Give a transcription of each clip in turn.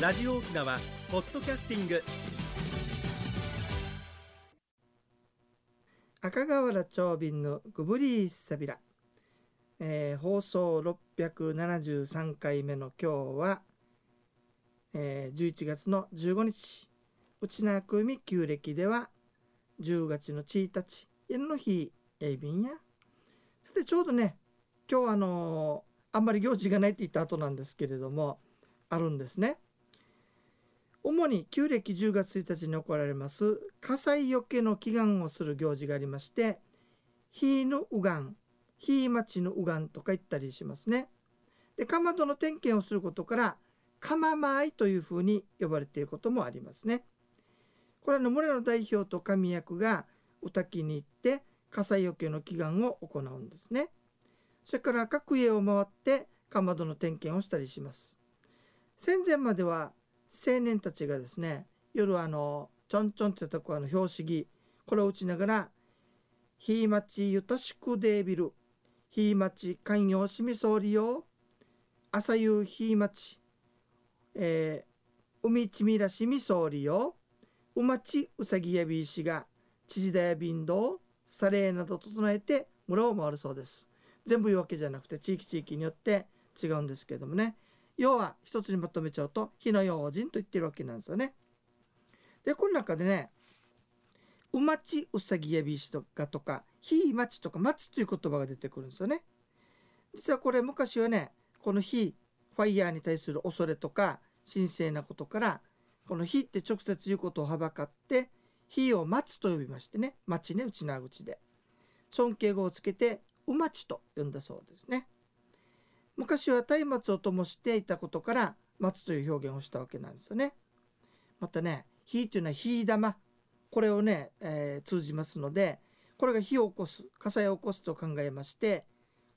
ラジオ沖縄ポッドキャスティング。赤瓦長瓶のグブリーサビラ、えー放送673回目の今日は、えー11月の15日内縄組旧暦では10月の1日犬の日エイビンや。さてちょうどね今日はあのーあんまり行事がないって言った後なんですけれどもあるんですね。主に旧暦10月1日に行われます火災よけの祈願をする行事がありまして「火のうがん」「火町のうがん」とか言ったりしますね。でかまどの点検をすることから「釜舞」というふうに呼ばれていることもありますね。これはの村の代表と神役がお滝に行って火災よけの祈願を行うんですね。それから各家を回ってかまどの点検をしたりします。戦前までは青年たちがですね夜あのちょんちょんって叩くあの標識これを打ちながら「ひいまちゆたしくでびる」「ひいまち寛容しみそうりよ」「朝夕ひいまち」えー「海ちみらしみそうりよ」「うまちうさぎやびいしがちじだやびんどうされなど整えて村を回るそうです。全部言うわけじゃなくて地域地域によって違うんですけれどもね。要は一つにまとめちゃうと火の用心と言ってるわけなんですよね。でこの中でね「うまちうさぎやびし」とかとか「ひいまち」とか「待つ」という言葉が出てくるんですよね。実はこれ昔はねこの火ファイヤーに対する恐れとか神聖なことからこの火って直接言うことをはばかって火を待つと呼びましてね待ちね内縄口で尊敬語をつけてうまちと呼んだそうですね。昔は松明を灯していたことから松という表現をしたわけなんですよね。またね火というのは火玉これをね、えー通じますのでこれが火を起こす火災を起こすと考えまして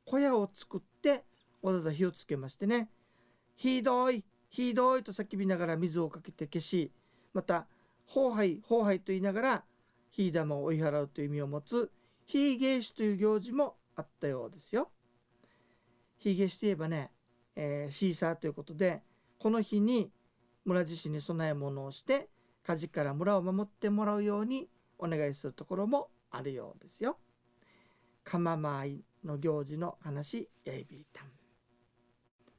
小屋を作ってわざわざ火をつけましてね「ひどいひどい」と叫びながら水をかけて消しまた「崩廃崩廃」と言いながら火玉を追い払うという意味を持つ火芸師という行事もあったようですよ。火消しといえばね、えーシーサーということでこの日に村自身に備え物をして火事から村を守ってもらうようにお願いするところもあるようですよ。釜舞の行事の話やいびーたん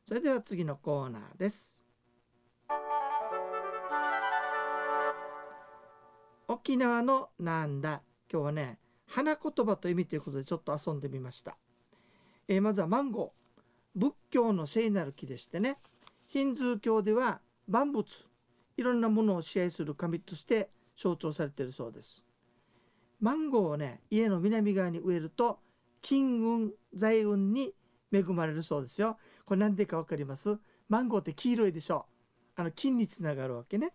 それでは次のコーナーです。沖縄のなんだ今日はね花言葉と意味ということでちょっと遊んでみました。えーまずはマンゴー仏教の聖なる木でしてねヒンズー教では万物いろんなものを支配する神として象徴されているそうです。マンゴーをね家の南側に植えると金運財運に恵まれるそうですよ。これ何でか分かります？マンゴーって黄色いでしょ。あの金につながるわけね。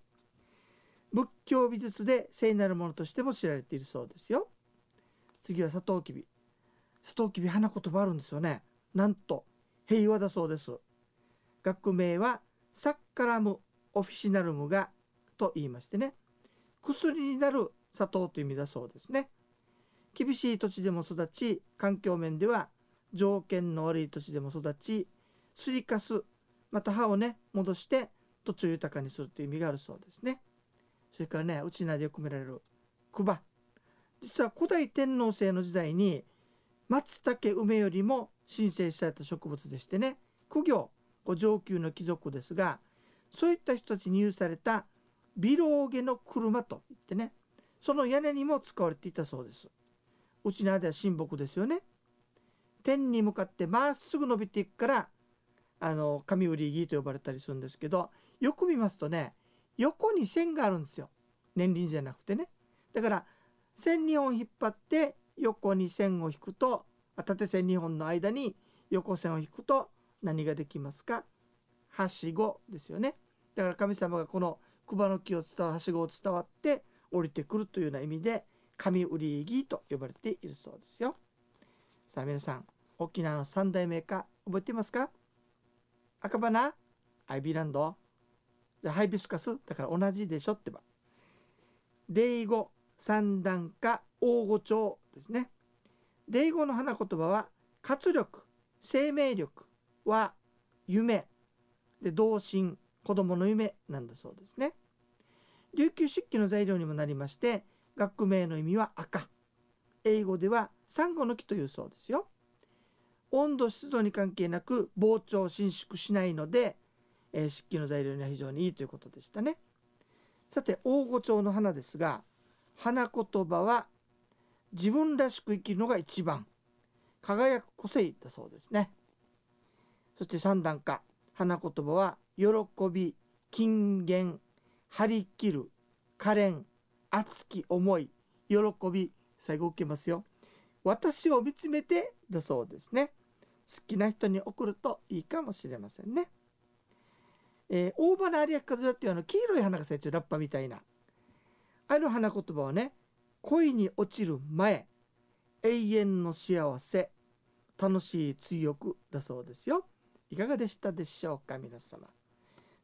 仏教美術で聖なるものとしても知られているそうですよ。次はサトウキビ。サトウキビ花言葉あるんですよね。なんと平和だそうです。学名はサッカラムオフィシナルムがと言いましてね。薬になる砂糖という意味だそうですね。厳しい土地でも育ち環境面では条件の悪い土地でも育ちすりかすまた歯をね戻して土地を豊かにするという意味があるそうですね。それからねうちなでよく見られるクバ。実は古代天皇制の時代に松茸梅よりも神聖された植物でしてね。苦行こう上級の貴族ですがそういった人たちに有されたビローゲの車といってねその屋根にも使われていたそうです。うちなでは神木ですよね。天に向かってまっすぐ伸びていくからあの神売り木と呼ばれたりするんですけどよく見ますとね横に線があるんですよ。年輪じゃなくてね。だから線2本引っ張って横に線を引くと縦線2本の間に横線を引くと何ができますか？はしごですよね。だから神様がこの熊の木を伝わるはしごを伝わって降りてくるというような意味で神売り木と呼ばれているそうですよ。さあ皆さん沖縄の三大名家覚えていますか？赤花アイビーランド。ハイビスカスだから同じでしょってば。デイゴ三段化大御町ですね。デイゴの花言葉は活力生命力は夢で同心子供の夢なんだそうですね。琉球漆器の材料にもなりまして学名の意味は赤。英語ではサンゴの木というそうですよ。温度湿度に関係なく膨張伸縮しないので、えー、漆器の材料には非常にいいということでしたね。さて大御町の花ですが花言葉は自分らしく生きるのが一番。輝く個性だそうですね。そして三段化花言葉は喜び金言張り切る可憐熱き思い喜び最後受けますよ。私を見つめてだそうですね。好きな人に送るといいかもしれませんね。えー、大花有明かずらっていうあの黄色い花が咲いてるラッパみたいな。あの花言葉はね恋に落ちる前永遠の幸せ楽しい追憶だそうですよ。いかがでしたでしょうか皆様。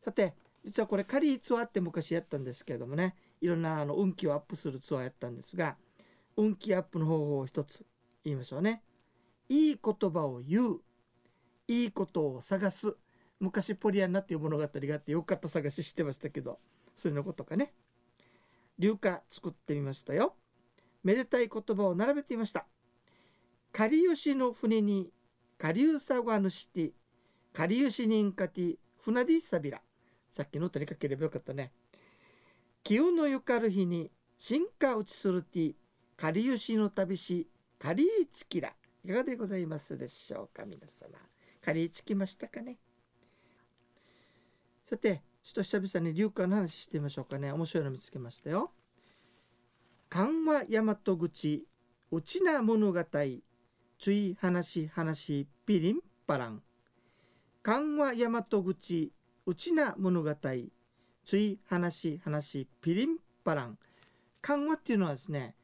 さて実はこれカリーツアーって昔やったんですけれどもねいろんなあの運気をアップするツアーやったんですが運気アップの方法を一つ言いましょうね。いい言葉を言ういいことを探す昔ポリアンナっていう物語があってよかった探ししてましたけどそれのことかね。流歌作ってみましたよ。めでたい言葉を並べてみました。かりゆしの船にかりゆさがぬしてかりゆしにんかて船でさびら。さっきの歌にかければよかったね。気運のゆかる日に進化打ちするてかりゆしの旅しかりいちきら。いかがでございますでしょうか皆様。かりいちきましたかね。さてちょっと久々に流歌の話してみましょうかね。面白いの見つけましたよ。緩和大和口うちな物語つい話話ピリンパラン緩和大和口うちな物語つい話話ピリンパラン緩和っていうのはですね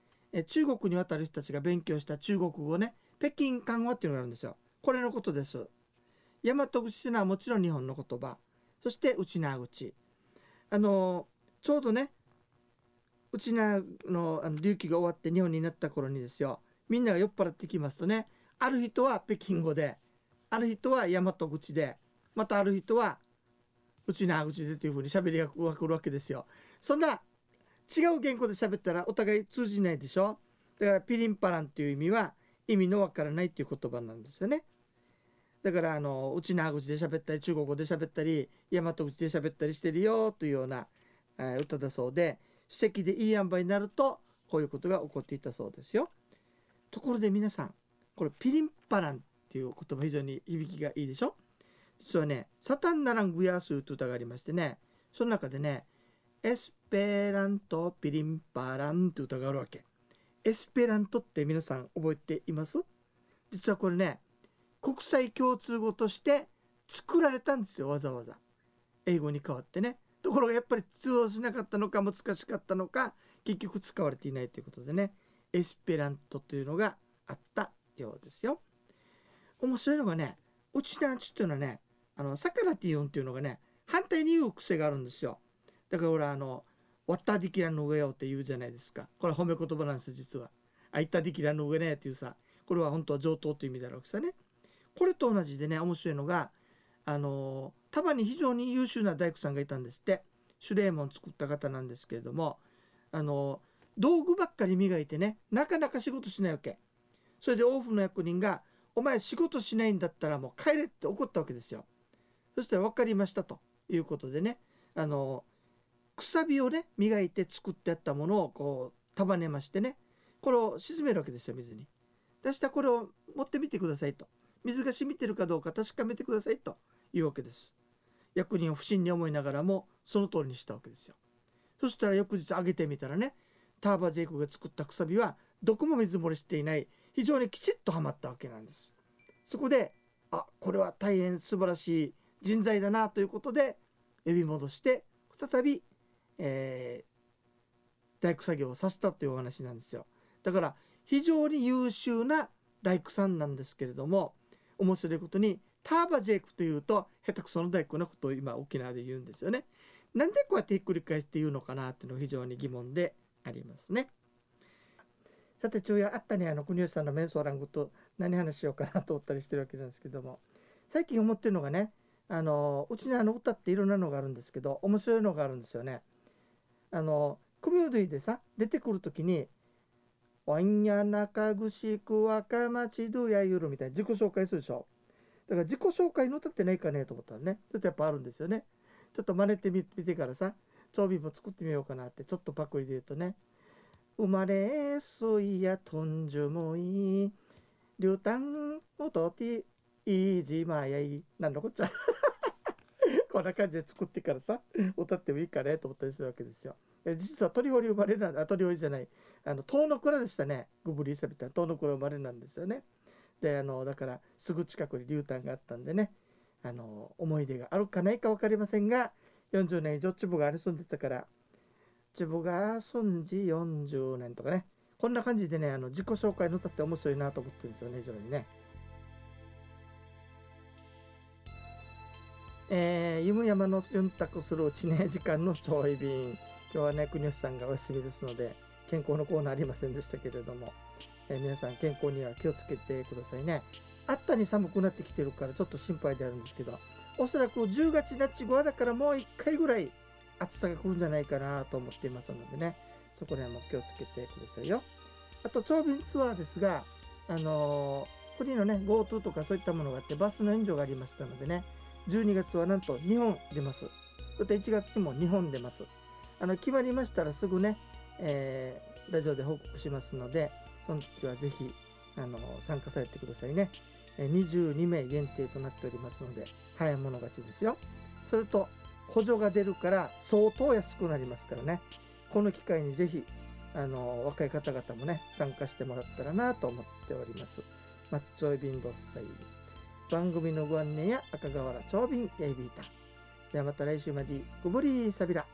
中国に渡る人たちが勉強した中国語ね北京緩和っていうのがあるんですよ。これのことです。大和口っていうのはもちろん日本の言葉。そして内縄口。あのちょうどね内縄のあの隆起が終わって日本になった頃にですよみんなが酔っ払ってきますとねある人は北京語である人は大和口でまたある人は内縄口でというふうに喋りが分かるわけですよ。そんな違う言語で喋ったらお互い通じないでしょ？だからピリンパランっていう意味は意味のわからないっていう言葉なんですよね。だからあの内縄口で喋ったり中国語で喋ったり大和口で喋ったりしてるよというような、え、歌だそうで史跡でいい塩梅になるとこういうことが起こっていたそうですよ。ところで皆さんこれピリンパランっていう言葉非常に響きがいいでしょ？実はね「サタンナラングヤース」という歌がありましてねその中でね「エスペラントピリンパラン」って歌があるわけ。エスペラントって皆さん覚えています？実はこれね国際共通語として作られたんですよわざわざ英語に変わってねところがやっぱり通用しなかったのか難しかったのか結局使われていないということでねエスペラントというのがあったようですよ。面白いのがねうちなんちっていうのはねあのサカラティオンっていうのがね反対に言う癖があるんですよ。だから俺あの「ワッタディキラの上よ」って言うじゃないですか。これ褒め言葉なんです実は「あいったディキラの上ね」っていうさこれは本当は上等という意味だろうさね。これと同じでね面白いのがあの束に非常に優秀な大工さんがいたんですって。シュレーモン作った方なんですけれども。あの道具ばっかり磨いてねなかなか仕事しないわけ。それで王府の役人が「お前仕事しないんだったらもう帰れ」って怒ったわけですよ。そしたら分かりましたと。いうことでね。あのくさびをね磨いて作ってやったものをこう束ねましてね。これを沈めるわけですよ水に。出したこれを持ってみてくださいと。水が染みてるかどうか確かめてくださいというわけです。役人を不審に思いながらもその通りにしたわけですよ。そしたら翌日あげてみたらねターバージェイクが作ったくさびはどこも水漏れしていない非常にきちっとはまったわけなんです。そこであこれは大変素晴らしい人材だなということで呼び戻して再び、えー、大工作業をさせたというお話なんですよ。だから非常に優秀な大工さんなんですけれども面白いことにターバジェイクというと下手くその大工のことを今沖縄で言うんですよね。なんでこうやってひっくり返して言うのかなっていうのが非常に疑問でありますね。さて昼夜あったねあの国吉さんのメンソーラングと何話しようかなと思ったりしてるわけなんですけども最近思ってるのがねあのうちにあの歌っていろんなのがあるんですけど面白いのがあるんですよね。あの組踊りでさ出てくる時に「わんや中串く若町どやゆる」みたいな自己紹介するでしょ。だから自己紹介の歌ってないかねと思ったらね。ちょっとやっぱあるんですよね。ちょっと真似てみてからさ長瓶も作ってみようかなってちょっとパクリで言うとね「生まれすいやとんじゅもい。流炭をとていいじまやい」なんのこっちゃ。こんな感じで作ってからさ歌ってもいいかねと思ったりするわけですよ。実は鳥堀生まれなんあ鳥堀じゃない。あの遠野倉でしたね。グブリーサビタ遠野倉生まれなんですよね。であのだからすぐ近くに竜炭があったんでねあの思い出があるかないか分かりませんが40年以上チブがあれ住んでたからチブが住んじ40年とかねこんな感じでねあの自己紹介の歌って面白いなと思ってるんですよね非常にね。えー、ゆむ山のユンタクするうちね時間のちょい便今日はね国吉さんがお休みですので健康のコーナーありませんでしたけれども、え、皆さん健康には気をつけてくださいねあったに寒くなってきてるからちょっと心配であるんですけどおそらく10月なちごだからもう1回ぐらい暑さが来るんじゃないかなと思っていますのでねそこら辺も気をつけてくださいよあと長便ツアーですがあのー、国のね GoTo とかそういったものがあってバスの援助がありましたのでね12月はなんと2本出ます。また1月にも2本出ます。あの決まりましたらすぐね、えー、ラジオで報告しますので、その時はぜひあの参加されてくださいね。22名限定となっておりますので、早い者勝ちですよ。それと、補助が出るから相当安くなりますからね。この機会にぜひ、あの若い方々もね、参加してもらったらなと思っております。マッチョイビンドッサイ。番組のご案内や赤瓦長瓶やいびいた。ではまた来週までごぶりーさびら。